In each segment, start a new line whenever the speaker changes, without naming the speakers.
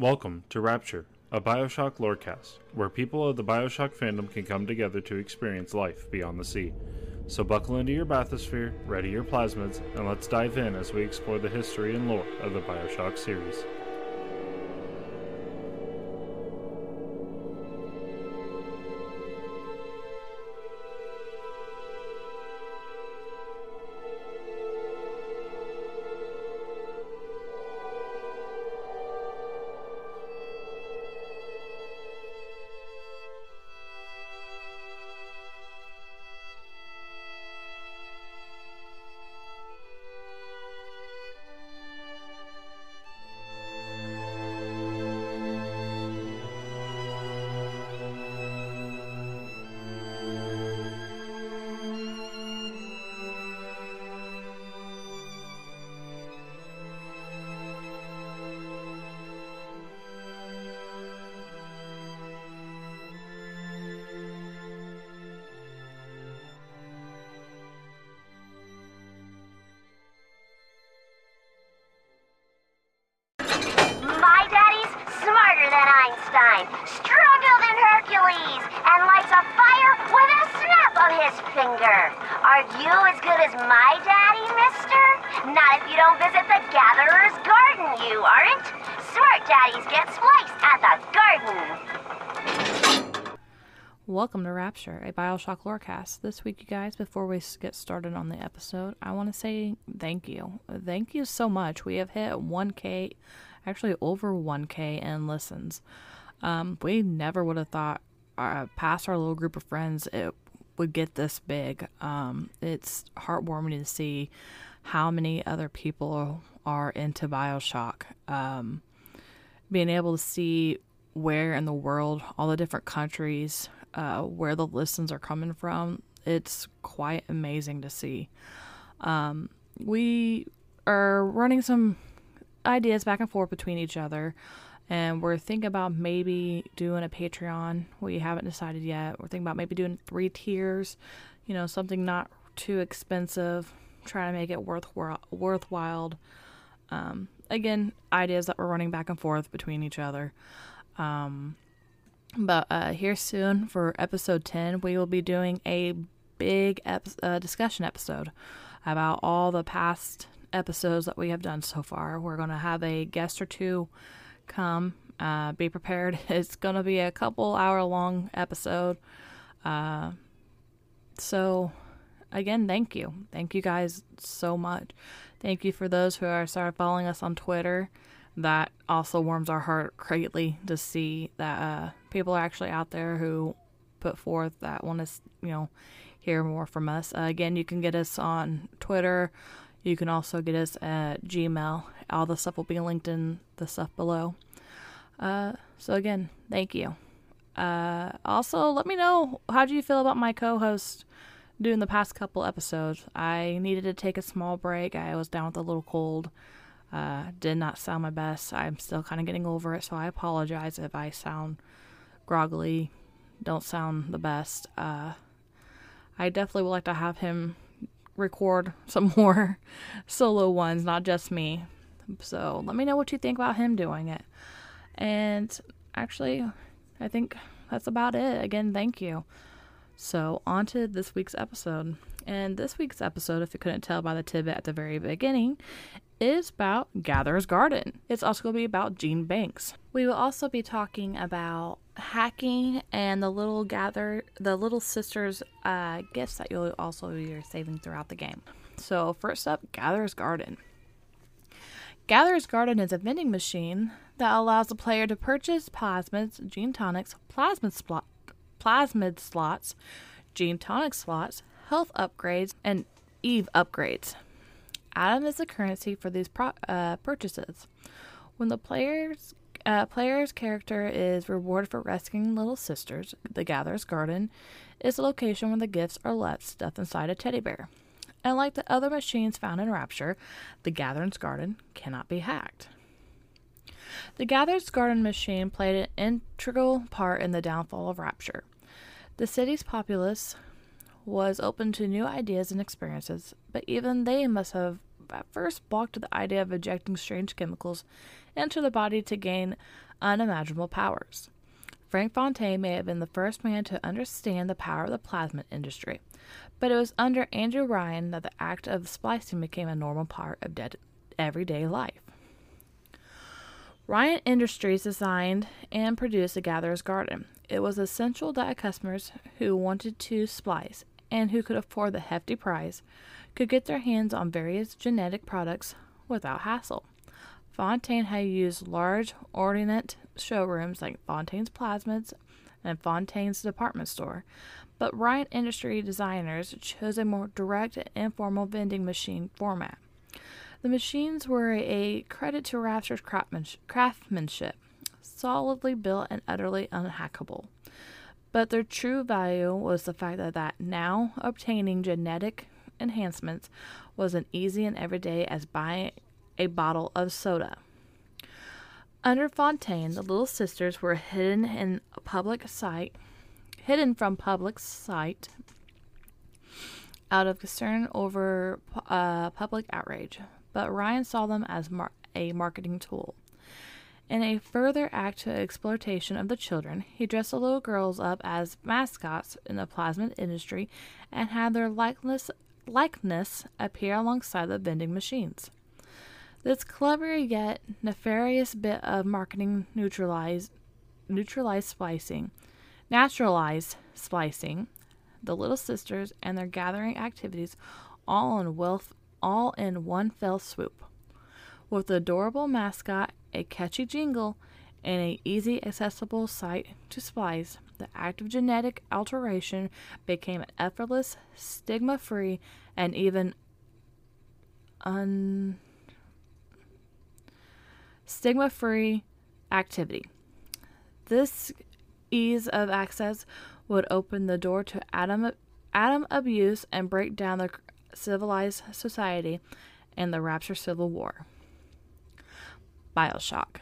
Welcome to Rapture, a Bioshock lorecast, where people of the Bioshock fandom can come together to experience life beyond the sea. So buckle into your bathysphere, ready your plasmids, and let's dive in as we explore the history and lore of the Bioshock series.
Finger. Are you as good as my daddy, mister? Not if you don't visit the Gatherer's Garden, you aren't. Smart daddies get spliced at the garden.
Welcome to Rapture, a Bioshock Lorecast. This week, you guys, before we get started on the episode, I want to say thank you. Thank you so much. We have hit 1K, actually over 1K in listens. Um, we never would have thought, uh, past our little group of friends, it would get this big. Um, it's heartwarming to see how many other people are into Bioshock. Um, being able to see where in the world, all the different countries, uh, where the listens are coming from, it's quite amazing to see. Um, we are running some ideas back and forth between each other, and we're thinking about maybe doing a Patreon. We haven't decided yet. We're thinking about maybe doing three tiers, you know, something not too expensive, try to make it worthwhile. worthwhile um, again, ideas that we're running back and forth between each other. Um, but uh, here soon for episode 10, we will be doing a big ep- uh, discussion episode about all the past episodes that we have done so far. We're going to have a guest or two come. Uh, be prepared. It's going to be a couple hour long episode. Uh, so, again, thank you. Thank you guys so much. Thank you for those who are started following us on Twitter. That also warms our heart greatly to see that uh, people are actually out there who put forth that want to, you know, hear more from us. Uh, again, you can get us on Twitter. You can also get us at Gmail. All the stuff will be linked in the stuff below. Uh, so again, thank you. Uh, also, let me know how do you feel about my co-host doing the past couple episodes. I needed to take a small break. I was down with a little cold. Uh, did not sound my best. I'm still kind of getting over it, so I apologize if I sound groggily, don't sound the best. Uh, I definitely would like to have him record some more solo ones, not just me. So let me know what you think about him doing it. And actually, I think that's about it. Again, thank you. So, on to this week's episode. And this week's episode, if you couldn't tell by the tidbit at the very beginning, is about Gatherer's Garden. It's also going to be about Gene Banks. We will also be talking about hacking and the little gather, the little sisters' uh, gifts that you'll also be saving throughout the game. So, first up, Gatherer's Garden. Gatherer's Garden is a vending machine that allows the player to purchase plasmids, gene tonics, plasmid, splo- plasmid slots, gene tonic slots, health upgrades, and Eve upgrades. ADAM is the currency for these pro- uh, purchases. When the player's uh, player's character is rewarded for rescuing little sisters, the Gatherer's Garden is a location where the gifts are left stuffed inside a teddy bear. And like the other machines found in Rapture, the Gatherer's Garden cannot be hacked. The Gatherer's Garden machine played an integral part in the downfall of Rapture. The city's populace was open to new ideas and experiences, but even they must have at first balked the idea of injecting strange chemicals into the body to gain unimaginable powers. Frank Fontaine may have been the first man to understand the power of the plasmid industry, but it was under Andrew Ryan that the act of splicing became a normal part of everyday life. Ryan Industries designed and produced the Gatherer's Garden. It was essential that customers who wanted to splice and who could afford the hefty price could get their hands on various genetic products without hassle. Fontaine had used large, ordinate showrooms like Fontaine's Plasmids and Fontaine's department store, but Ryan Industry designers chose a more direct and informal vending machine format. The machines were a credit to Rapture's craftsmanship, solidly built and utterly unhackable. But their true value was the fact that, that now obtaining genetic enhancements was as easy and everyday as buying a bottle of soda. Under Fontaine, the Little Sisters were hidden in public sight, hidden from public sight, out of concern over uh, public outrage but Ryan saw them as mar- a marketing tool. In a further act to exploitation of the children, he dressed the little girls up as mascots in the plasmid industry and had their likeness, likeness appear alongside the vending machines. This clever yet nefarious bit of marketing neutralized, neutralized splicing, naturalized splicing, the Little Sisters and their gathering activities all in wealth all in one fell swoop. With the adorable mascot, a catchy jingle, and an easy accessible site to splice, the act of genetic alteration became effortless, stigma free, and even un stigma free activity. This ease of access would open the door to ADAM, ADAM abuse and break down the civilized society, and the Rapture Civil War. Bioshock.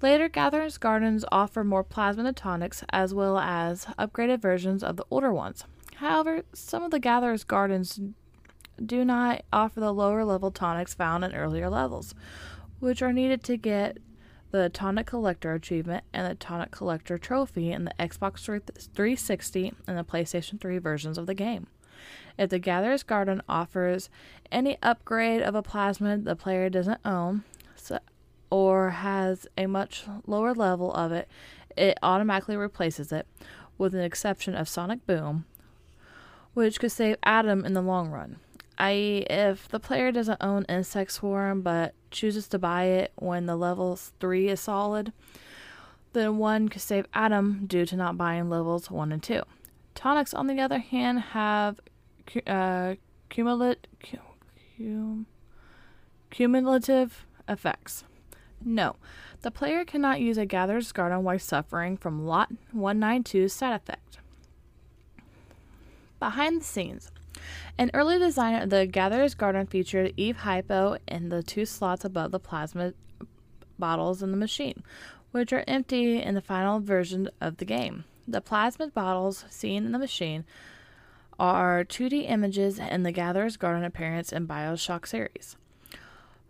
Later, Gatherer's Gardens offer more plasmid tonics as well as upgraded versions of the older ones. However, some of the Gatherer's Gardens do not offer the lower level tonics found in earlier levels, which are needed to get the Tonic Collector achievement and the Tonic Collector trophy in the Xbox 360 and the PlayStation 3 versions of the game. If the Gatherer's Garden offers any upgrade of a plasmid the player doesn't own or has a much lower level of it, it automatically replaces it, with an exception of Sonic Boom, which could save Adam in the long run. I.e., if the player doesn't own Insect Swarm but chooses to buy it when the level 3 is solid, then one could save Adam due to not buying levels 1 and 2. Tonics, on the other hand, have uh, cumulative, cum, cumulative effects. No, the player cannot use a Gatherer's Garden while suffering from Lot 192's side effect. Behind the scenes, an early design of the Gatherer's Garden featured Eve Hypo in the two slots above the plasma bottles in the machine, which are empty in the final version of the game. The plasmid bottles seen in the machine are 2D images in the Gatherer's Garden appearance in Bioshock series.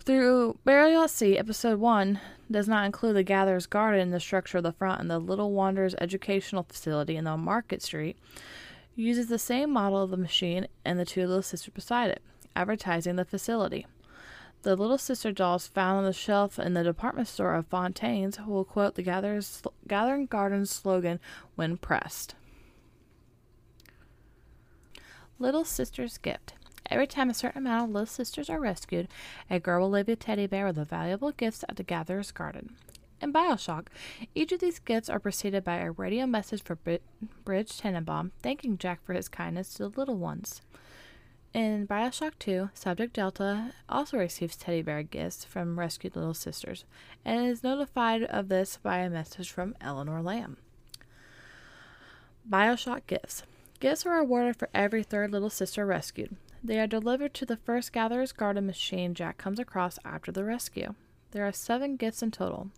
Through Burial at Sea, Episode 1 does not include the Gatherer's Garden, the structure of the front, and the Little Wonders Educational Facility in the Market Street uses the same model of the machine and the two little sisters beside it, advertising the facility. The little sister dolls found on the shelf in the department store of Fontaine's will quote the Gatherer's, Gathering Garden's slogan when pressed. Little Sister's Gift. Every time a certain amount of little sisters are rescued, a girl will leave a teddy bear with the valuable gifts at the Gatherer's Garden. In Bioshock, each of these gifts are preceded by a radio message for Brigid Tenenbaum thanking Jack for his kindness to the little ones. In Bioshock 2, Subject Delta also receives teddy bear gifts from rescued little sisters and is notified of this by a message from Eleanor Lamb. Bioshock Gifts Gifts are awarded for every third little sister rescued. They are delivered to the first Gatherer's Garden machine Jack comes across after the rescue. There are seven gifts in total.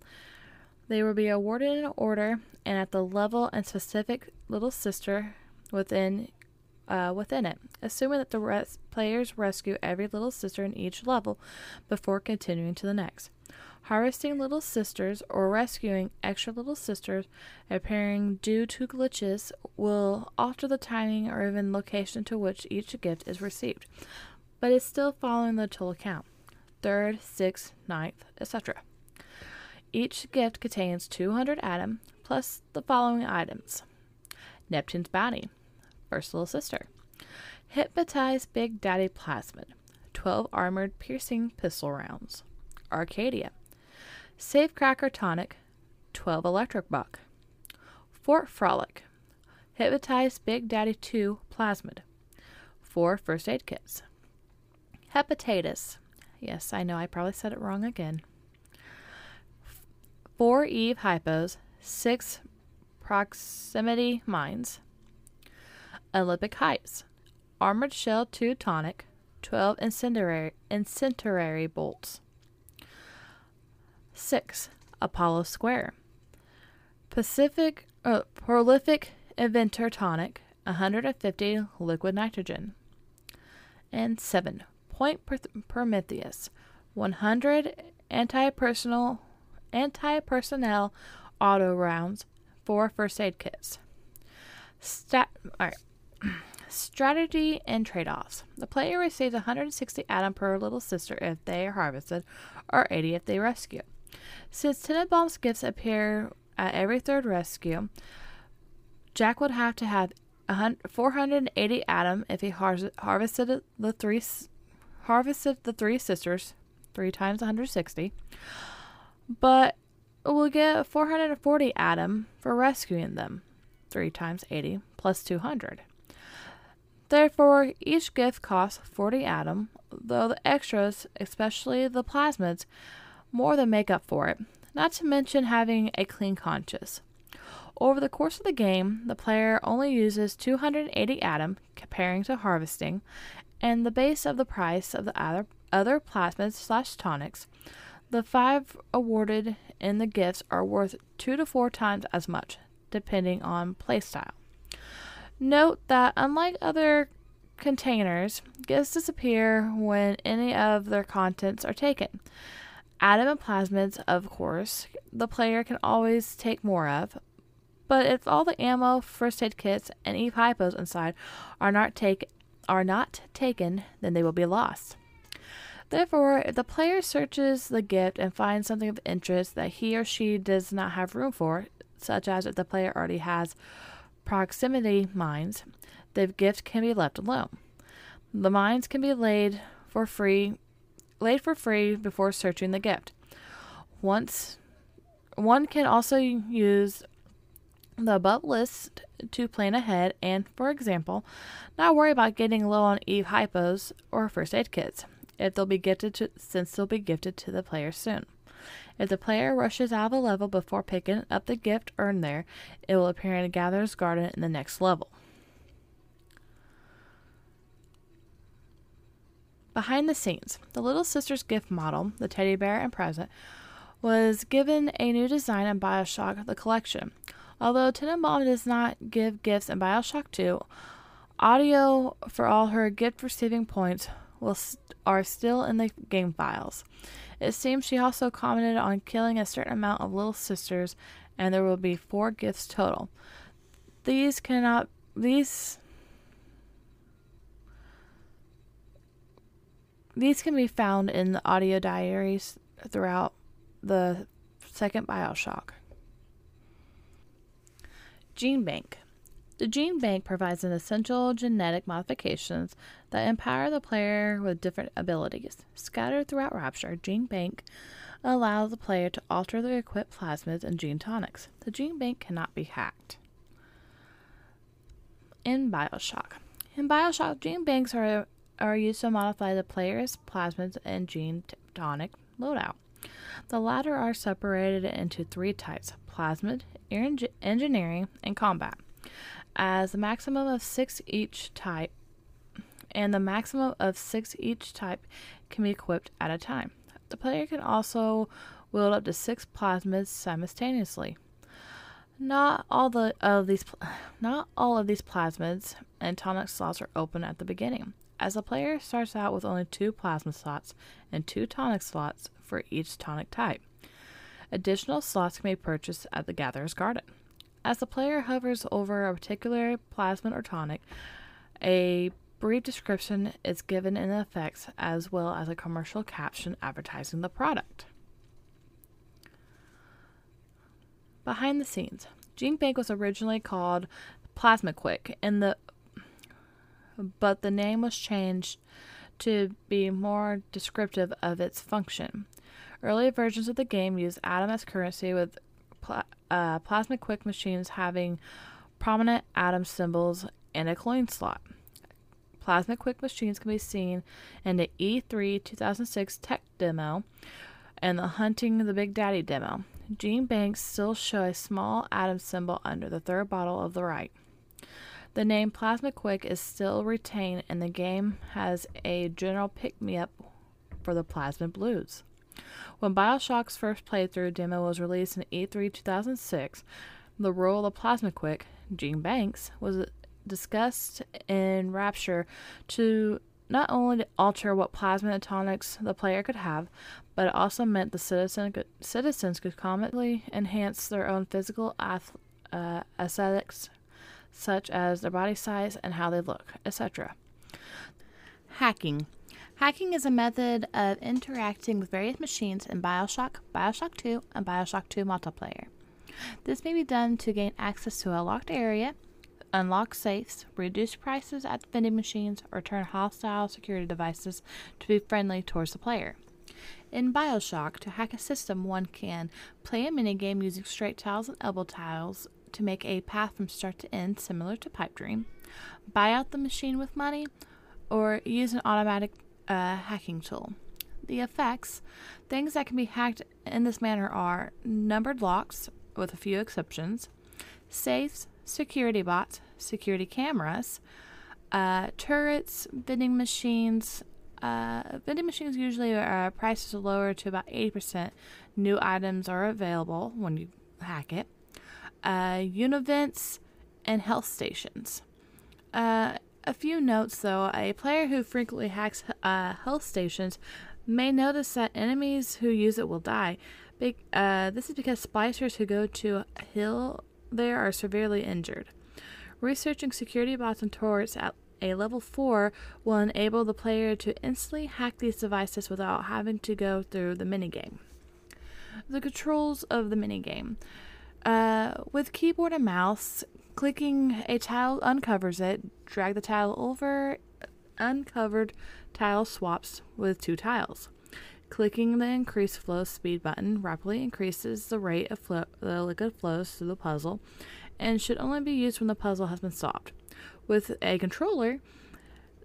They will be awarded in order and at the level and specific little sister within uh, within it, assuming that the res- players rescue every little sister in each level before continuing to the next. Harvesting little sisters or rescuing extra little sisters appearing due to glitches will alter the timing or even location to which each gift is received, but is still following the total count. Third, sixth, ninth, etc. Each gift contains 200 ADAM plus the following items. Neptune's Bounty, First Little Sister, Hypnotize Big Daddy Plasmid, 12 Armored Piercing Pistol Rounds, Arcadia, Safecracker Tonic, 12 Electric Buck, Fort Frolic, Hypnotize Big Daddy 2 Plasmid, 4 First Aid Kits, Hepatitis, yes, I know I probably said it wrong again, 4 Eve Hypos, 6 Proximity Mines, Olympic Heights, Armored Shell 2 Tonic, 12 Incendiary, incendiary Bolts, 6. Apollo Square. Pacific uh, Prolific Inventor Tonic, 150 liquid nitrogen. And 7. Point Prometheus, 100 anti-personal anti-personnel auto rounds, 4 first aid kits. Stat all right. Strategy and trade offs. The player receives 160 ADAM per little sister if they are harvested, or 80 if they rescue. Since Tenenbaum's gifts appear at every third rescue, Jack would have to have 480 ADAM if he har- harvested the three harvested the three sisters, three times 160. But we'll get 440 ADAM for rescuing them, three times 80 plus 200. Therefore, each gift costs 40 ADAM, though the extras, especially the plasmids, more than make up for it, not to mention having a clean conscience. Over the course of the game, the player only uses 280 ADAM, comparing to harvesting, and the base of the price of the other, other plasmids slash tonics. The five awarded in the gifts are worth two to four times as much, depending on playstyle. Note that unlike other containers, gifts disappear when any of their contents are taken. ADAM and plasmids, of course, the player can always take more of, but if all the ammo, first aid kits, and Eve hypos inside are not take are not taken, then they will be lost. Therefore, if the player searches the gift and finds something of interest that he or she does not have room for, such as if the player already has proximity mines, the gift can be left alone. The mines can be laid for free laid for free before searching the gift. Once one can also use the above list to plan ahead and, for example, not worry about getting low on Eve hypos or first aid kits if they'll be gifted to, since they'll be gifted to the player soon. If the player rushes out of a level before picking up the gift earned there, it will appear in a Gatherer's Garden in the next level. Behind the scenes, the Little Sisters gift model, the teddy bear and present, was given a new design in Bioshock the Collection. Although Tenenbaum does not give gifts in Bioshock 2, audio for all her gift receiving points st- are still in the game files. It seems she also commented on killing a certain amount of little sisters, and there will be four gifts total. These cannot these These can be found in the audio diaries throughout the second Bioshock. Gene Bank. The Gene Bank provides an essential genetic modifications that empower the player with different abilities. Scattered throughout Rapture, Gene Bank allows the player to alter the equipped plasmids and gene tonics. The Gene Bank cannot be hacked. In Bioshock. In Bioshock, gene banks are are used to modify the player's plasmids and gene tonic loadout. The latter are separated into three types plasmid, engineering, and combat, as a maximum of six each type, and the maximum of six each type can be equipped at a time. The player can also wield up to six plasmids simultaneously. Not all the of these, not all of these plasmids and tonic slots are open at the beginning as the player starts out with only two plasma slots and two tonic slots for each tonic type. Additional slots can be purchased at the Gatherer's Garden. As the player hovers over a particular plasmid or tonic, a brief description is given in the effects as well as a commercial caption advertising the product. Behind the scenes, Gene Bank was originally called Plasma Quick in the but the name was changed to be more descriptive of its function. Early versions of the game used ADAM as currency, with pla- uh, Plasmaquick machines having prominent ADAM symbols and a coin slot. Plasma quick machines can be seen in the E3 2006 tech demo and the Hunting the Big Daddy demo. Gene Banks still show a small ADAM symbol under the third bottle of the right. The name Plasma Quick is still retained, and the game has a general pick me up for the Plasma Blues. When Bioshock's first playthrough demo was released in E3 2006, the role of Plasma Quick, Gene Banks, was discussed in Rapture to not only alter what plasma tonics the player could have, but it also meant the citizen could, citizens could comically enhance their own physical ath- uh, aesthetics, such as their body size and how they look, etc. Hacking. Hacking is a method of interacting with various machines in Bioshock, Bioshock 2, and Bioshock 2 multiplayer. This may be done to gain access to a locked area, unlock safes, reduce prices at vending machines, or turn hostile security devices to be friendly towards the player. In Bioshock, to hack a system, one can play a minigame using straight tiles and elbow tiles to make a path from start to end similar to Pipe Dream, buy out the machine with money, or use an automatic uh, hacking tool. The effects, things that can be hacked in this manner are numbered locks, with a few exceptions, safes, security bots, security cameras, uh, turrets, vending machines. Uh, vending machines usually are prices lower to about 80%. New items are available when you hack it. Uh, U-Invents and health stations. Uh, a few notes though a player who frequently hacks uh, health stations may notice that enemies who use it will die. Be- uh, this is because splicers who go to heal there are severely injured. Researching security bots and turrets at a level 4 will enable the player to instantly hack these devices without having to go through the minigame. The controls of the minigame. Uh, with keyboard and mouse, clicking a tile uncovers it, drag the tile over uncovered tile swaps with two tiles. Clicking the increase flow speed button rapidly increases the rate of flow the liquid flows through the puzzle and should only be used when the puzzle has been solved. With a controller,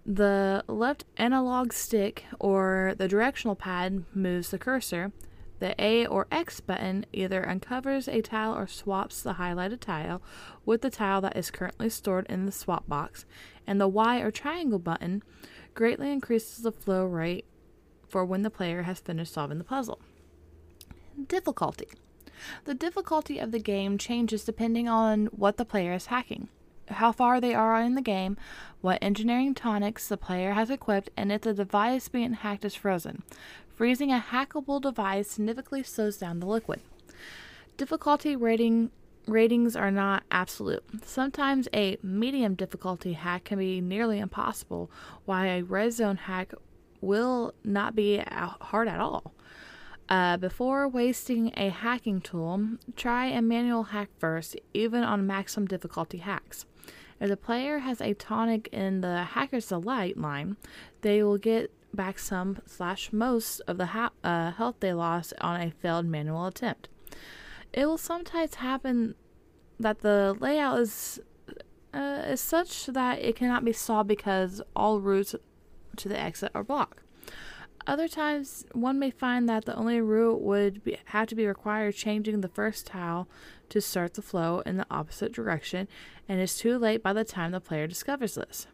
the left analog stick or the directional pad moves the cursor. The A or X button either uncovers a tile or swaps the highlighted tile with the tile that is currently stored in the swap box, and the Y or triangle button greatly increases the flow rate for when the player has finished solving the puzzle. Difficulty. The difficulty of the game changes depending on what the player is hacking, how far they are in the game, what engineering tonics the player has equipped, and if the device being hacked is frozen. Freezing a hackable device significantly slows down the liquid. Difficulty rating ratings are not absolute. Sometimes a medium difficulty hack can be nearly impossible, while a red zone hack will not be hard at all. Uh, before wasting a hacking tool, try a manual hack first, even on maximum difficulty hacks. If the player has a tonic in the Hacker's Delight line, they will get back some slash most of the ha- uh, health they lost on a failed manual attempt. It will sometimes happen that the layout is uh, is such that it cannot be solved because all routes to the exit are blocked. Other times, one may find that the only route would be, have to be required changing the first tile to start the flow in the opposite direction, and is too late by the time the player discovers this.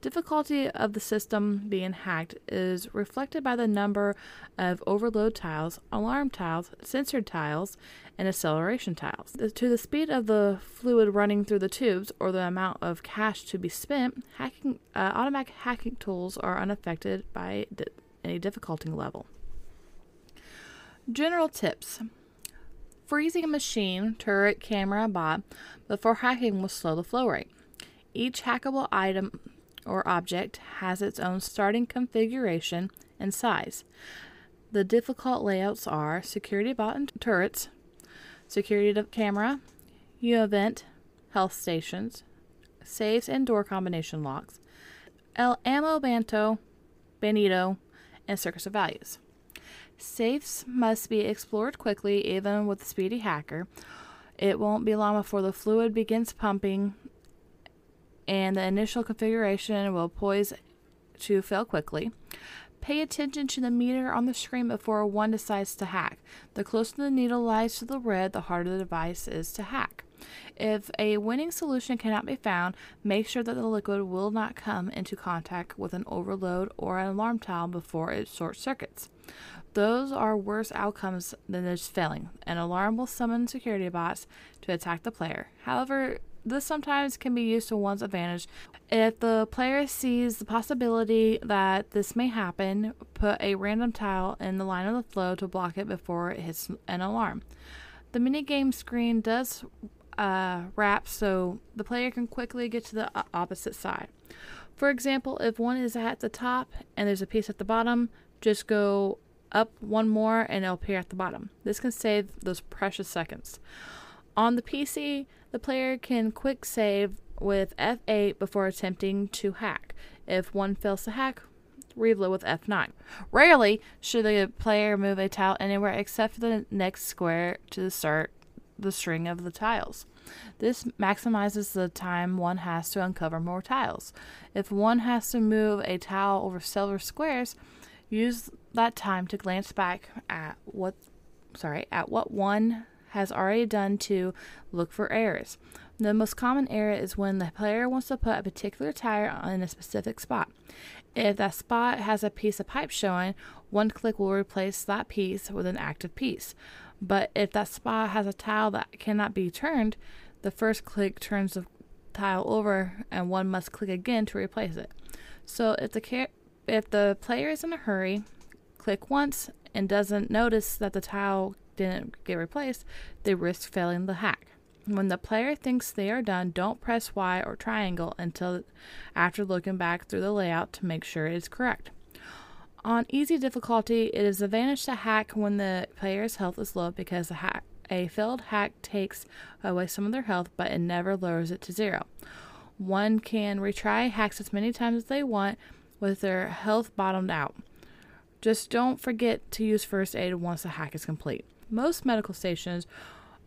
Difficulty of the system being hacked is reflected by the number of overload tiles, alarm tiles, censored tiles, and acceleration tiles. To the speed of the fluid running through the tubes or the amount of cash to be spent, hacking, uh, automatic hacking tools are unaffected by di- any difficulty level. General tips Freezing a machine, turret, camera, bot before hacking will slow the flow rate. Each hackable item or object has its own starting configuration and size. The difficult layouts are security bot and turrets, security camera, U-Invent, health stations, safes and door combination locks, El Ammo Banto, Banito, and Circus of Values. Safes must be explored quickly, even with a speedy hacker. It won't be long before the fluid begins pumping, and the initial configuration will poise to fail quickly. Pay attention to the meter on the screen before one decides to hack. The closer the needle lies to the red, the harder the device is to hack. If a winning solution cannot be found, make sure that the liquid will not come into contact with an overload or an alarm tile before it short circuits. Those are worse outcomes than just failing. An alarm will summon security bots to attack the player. However, this sometimes can be used to one's advantage. If the player sees the possibility that this may happen, put a random tile in the line of the flow to block it before it hits an alarm. The minigame screen does uh, wrap so the player can quickly get to the opposite side. For example, if one is at the top and there's a piece at the bottom, just go up one more and it'll appear at the bottom. This can save those precious seconds. On the PC, the player can quick save with F8 before attempting to hack. If one fails to hack, reload with F9. Rarely should the player move a tile anywhere except for the next square to start the string of the tiles. This maximizes the time one has to uncover more tiles. If one has to move a tile over several squares, use that time to glance back at what sorry, at what one has already done to look for errors. The most common error is when the player wants to put a particular tire in a specific spot. If that spot has a piece of pipe showing, one click will replace that piece with an active piece. But if that spot has a tile that cannot be turned, the first click turns the tile over and one must click again to replace it. So if the if the player is in a hurry, click once and doesn't notice that the tile didn't get replaced, they risk failing the hack. When the player thinks they are done, don't press Y or triangle until after looking back through the layout to make sure it is correct. On easy difficulty, it is advantage to hack when the player's health is low because a, hack, a failed hack takes away some of their health, but it never lowers it to zero. One can retry hacks as many times as they want with their health bottomed out. Just don't forget to use first aid once the hack is complete. Most medical stations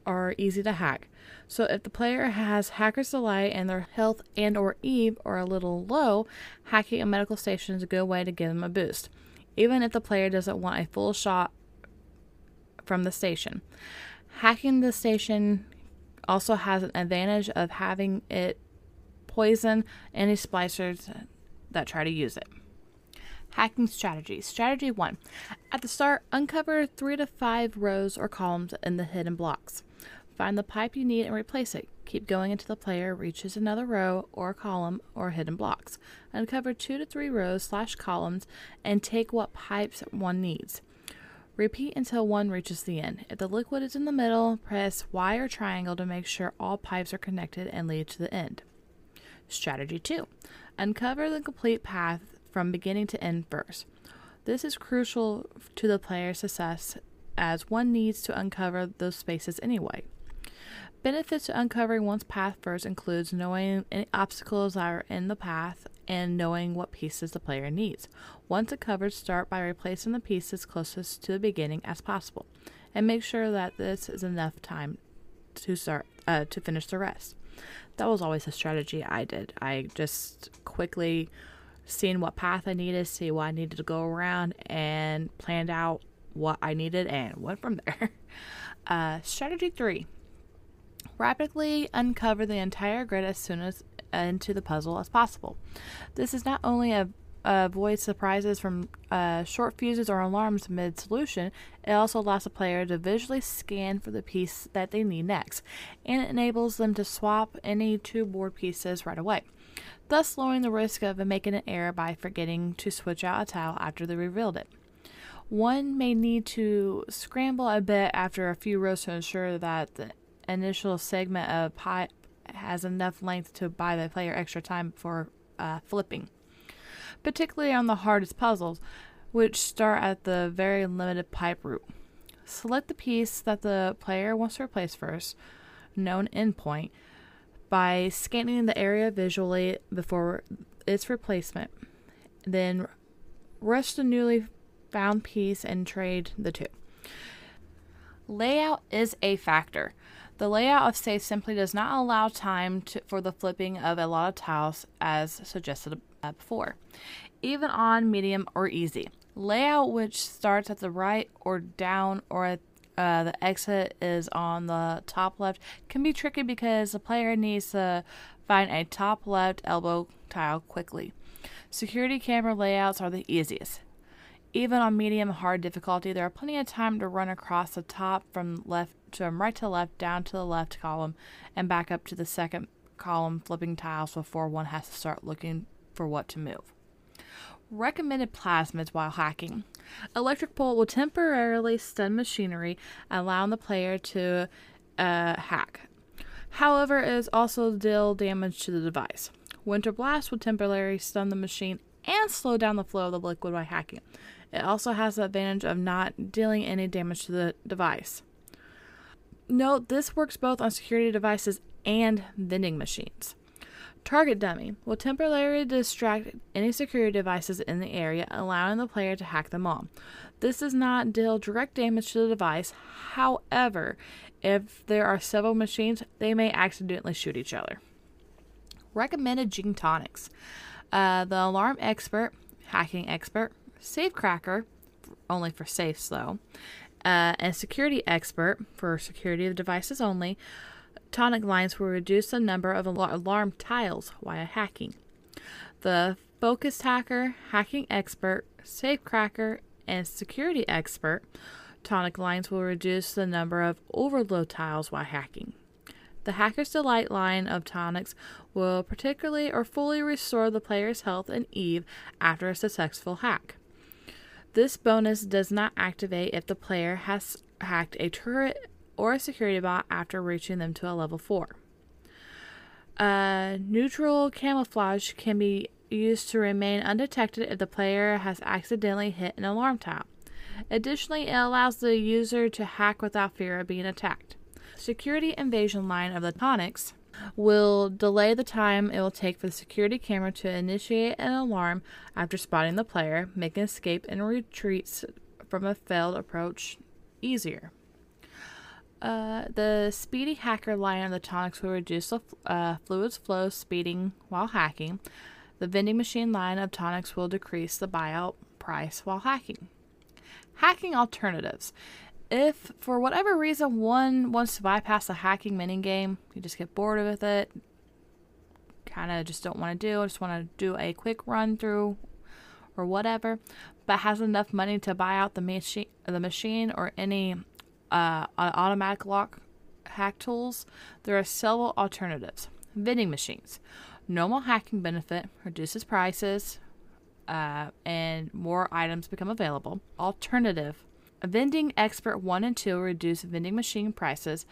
are easy to hack. So if the player has hacker's delight and their health and or EVE are a little low, hacking a medical station is a good way to give them a boost, even if the player doesn't want a full shot from the station. Hacking the station also has an advantage of having it poison any splicers that try to use it. Hacking strategies. Strategy 1. At the start, uncover 3 to 5 rows or columns in the hidden blocks. Find the pipe you need and replace it. Keep going until the player reaches another row or column or hidden blocks. Uncover 2 to 3 rows slash columns and take what pipes one needs. Repeat until one reaches the end. If the liquid is in the middle, press Y or triangle to make sure all pipes are connected and lead to the end. Strategy 2. Uncover the complete path from beginning to end first. This is crucial to the player's success as one needs to uncover those spaces anyway. Benefits to uncovering one's path first includes knowing any obstacles that are in the path and knowing what pieces the player needs. Once uncovered, start by replacing the pieces closest to the beginning as possible, and make sure that this is enough time to start uh, to finish the rest. That was always a strategy I did. I just quickly seeing what path I needed, see what I needed to go around, and planned out what I needed and went from there. Uh, strategy three rapidly uncover the entire grid as soon as into the puzzle as possible. This is not only a avoid surprises from uh, short fuses or alarms mid solution, it also allows the player to visually scan for the piece that they need next, and it enables them to swap any two board pieces right away thus lowering the risk of making an error by forgetting to switch out a tile after they revealed it. One may need to scramble a bit after a few rows to ensure that the initial segment of pipe has enough length to buy the player extra time before uh, flipping, particularly on the hardest puzzles, which start at the very limited pipe route. Select the piece that the player wants to replace first, known endpoint, by scanning the area visually before its replacement. Then rush the newly found piece and trade the two. Layout is a factor. The layout of safe simply does not allow time to, for the flipping of a lot of tiles as suggested uh, before, even on medium or easy. Layout which starts at the right or down or at uh, the exit is on the top left can be tricky because the player needs to find a top left elbow tile quickly. Security camera layouts are the easiest. Even on medium hard difficulty, there are plenty of time to run across the top from left from right to left down to the left column and back up to the second column flipping tiles before one has to start looking for what to move. Recommended plasmids while hacking. Electric bolt will temporarily stun machinery, allowing the player to uh, hack. However, it is also deal damage to the device. Winter blast will temporarily stun the machine and slow down the flow of the liquid by hacking. It also has the advantage of not dealing any damage to the device. Note this works both on security devices and vending machines. Target dummy will temporarily distract any security devices in the area, allowing the player to hack them all. This does not deal direct damage to the device. However, if there are several machines, they may accidentally shoot each other. Recommended gene tonics. Uh, the alarm expert, hacking expert, safecracker, only for safes though, uh, and security expert for security of the devices only tonic lines will reduce the number of alarm tiles while hacking. The focused hacker, hacking expert, safecracker, and security expert tonic lines will reduce the number of overload tiles while hacking. The Hacker's Delight line of tonics will particularly or fully restore the player's health and Eve after a successful hack. This bonus does not activate if the player has hacked a turret or a security bot after reaching them to a level 4. Uh, natural camouflage can be used to remain undetected if the player has accidentally hit an alarm tile. Additionally, it allows the user to hack without fear of being attacked. Security Evasion line of the tonics will delay the time it will take for the security camera to initiate an alarm after spotting the player, making escape and retreats from a failed approach easier. Uh, the speedy hacker line of the tonics will reduce the uh, fluids flow speeding while hacking. The vending machine line of tonics will decrease the buyout price while hacking. Hacking alternatives. If for whatever reason one wants to bypass the hacking mini game, you just get bored with it, kind of just don't want to do, just want to do a quick run through or whatever, but has enough money to buy out the machine, the machine or any uh, automatic lock hack tools, there are several alternatives. Vending machines. Normal hacking benefit reduces prices uh, and more items become available. Alternative. Vending Expert 1 and 2 reduce vending machine prices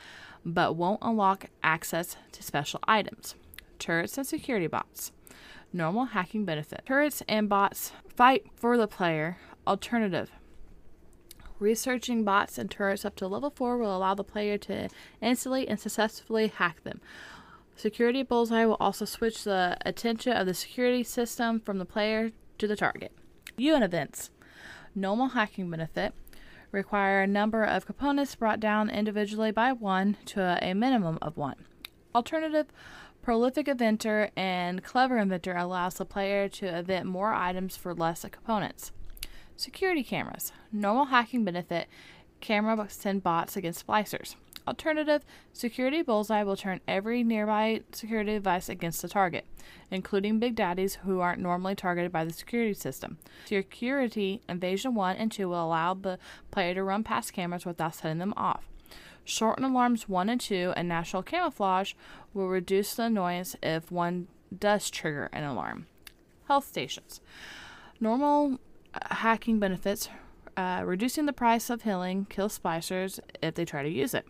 but won't unlock access to special items. Turrets and security bots. Normal hacking benefit. Turrets and bots fight for the player. Alternative. Researching bots and turrets up to level 4 will allow the player to instantly and successfully hack them. Security Bullseye will also switch the attention of the security system from the player to the target. U-Invents. Normal hacking benefit require a number of components brought down individually by one to a, minimum of one. Alternative Prolific Inventor and Clever Inventor allows the player to invent more items for less components. Security cameras. Normal hacking benefit. Camera send bots against splicers. Alternative, Security Bullseye will turn every nearby security device against the target, including Big Daddies who aren't normally targeted by the security system. Security Evasion 1 and 2 will allow the player to run past cameras without setting them off. Shorten Alarms 1 and 2 and Natural Camouflage will reduce the annoyance if one does trigger an alarm. Health Stations. Normal hacking benefits uh, reducing the price of healing kills splicers if they try to use it.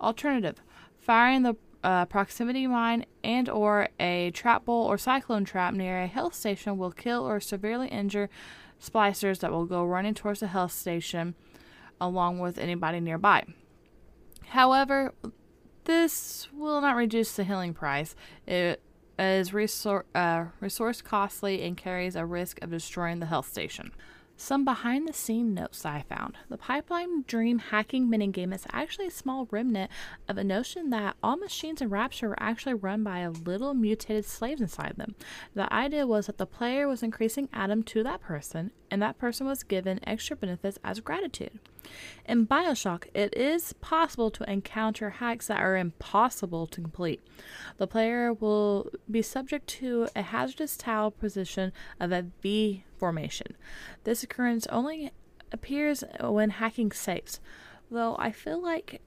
Alternative: firing the uh, proximity mine and or a trap bull or cyclone trap near a health station will kill or severely injure splicers that will go running towards the health station along with anybody nearby. However, this will not reduce the healing price. It is resor- uh, resource costly and carries a risk of destroying the health station. Some behind the scene notes I found. The Pipeline Dream hacking minigame is actually a small remnant of a notion that all machines in Rapture were actually run by a little mutated slaves inside them. The idea was that the player was increasing ADAM to that person, and that person was given extra benefits as gratitude. In Bioshock, it is possible to encounter hacks that are impossible to complete. The player will be subject to a hazardous tile position of a V formation. This occurrence only appears when hacking safes, though I feel like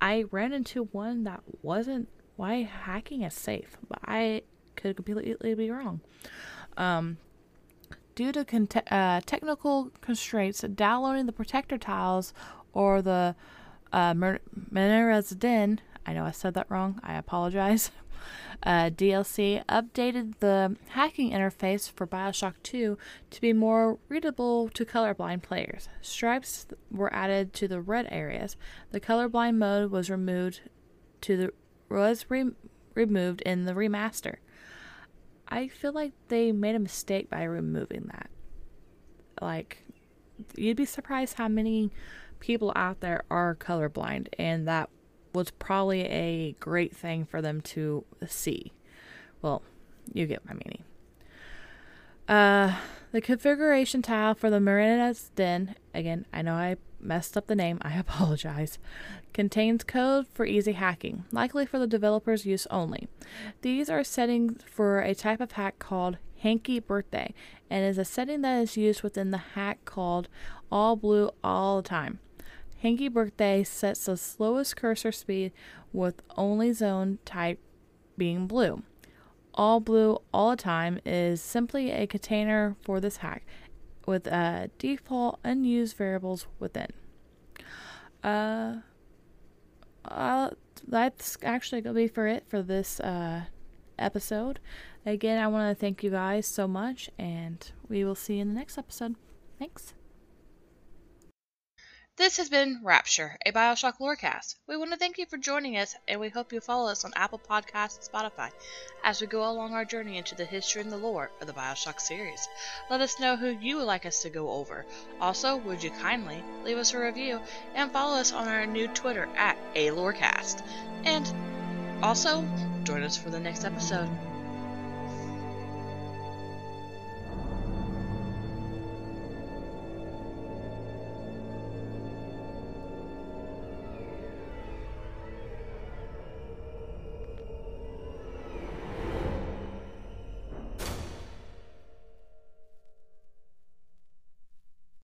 I ran into one that wasn't why hacking a safe, but I could completely be wrong. Um, due to con- uh, technical constraints, downloading the protector tiles or the uh, Menarez Den, I know I said that wrong, I apologize. Uh, DLC updated the hacking interface for Bioshock 2 to be more readable to colorblind players. Stripes were added to the red areas. The colorblind mode was removed to the was re- removed in the remaster. I feel like they made a mistake by removing that. Like, you'd be surprised how many people out there are colorblind, and that was probably a great thing for them to see. Well, you get my meaning. Uh, the configuration tile for the Marina's Den, again, I know I messed up the name, I apologize, contains code for easy hacking, likely for the developer's use only. These are settings for a type of hack called Hanky Birthday, and is a setting that is used within the hack called All Blue All the Time. Hanky Birthday sets the slowest cursor speed with only zone type being blue. All blue all the time is simply a container for this hack with uh, default unused variables within. Uh, uh, that's actually going to be for it for this uh, episode. Again, I want to thank you guys so much, and we will see you in the next episode. Thanks.
This has been Rapture, a Bioshock Lorecast. We want to thank you for joining us, and we hope you follow us on Apple Podcasts and Spotify as we go along our journey into the history and the lore of the Bioshock series. Let us know who you would like us to go over. Also, would you kindly leave us a review and follow us on our new Twitter at A Lorecast. And also, join us for the next episode.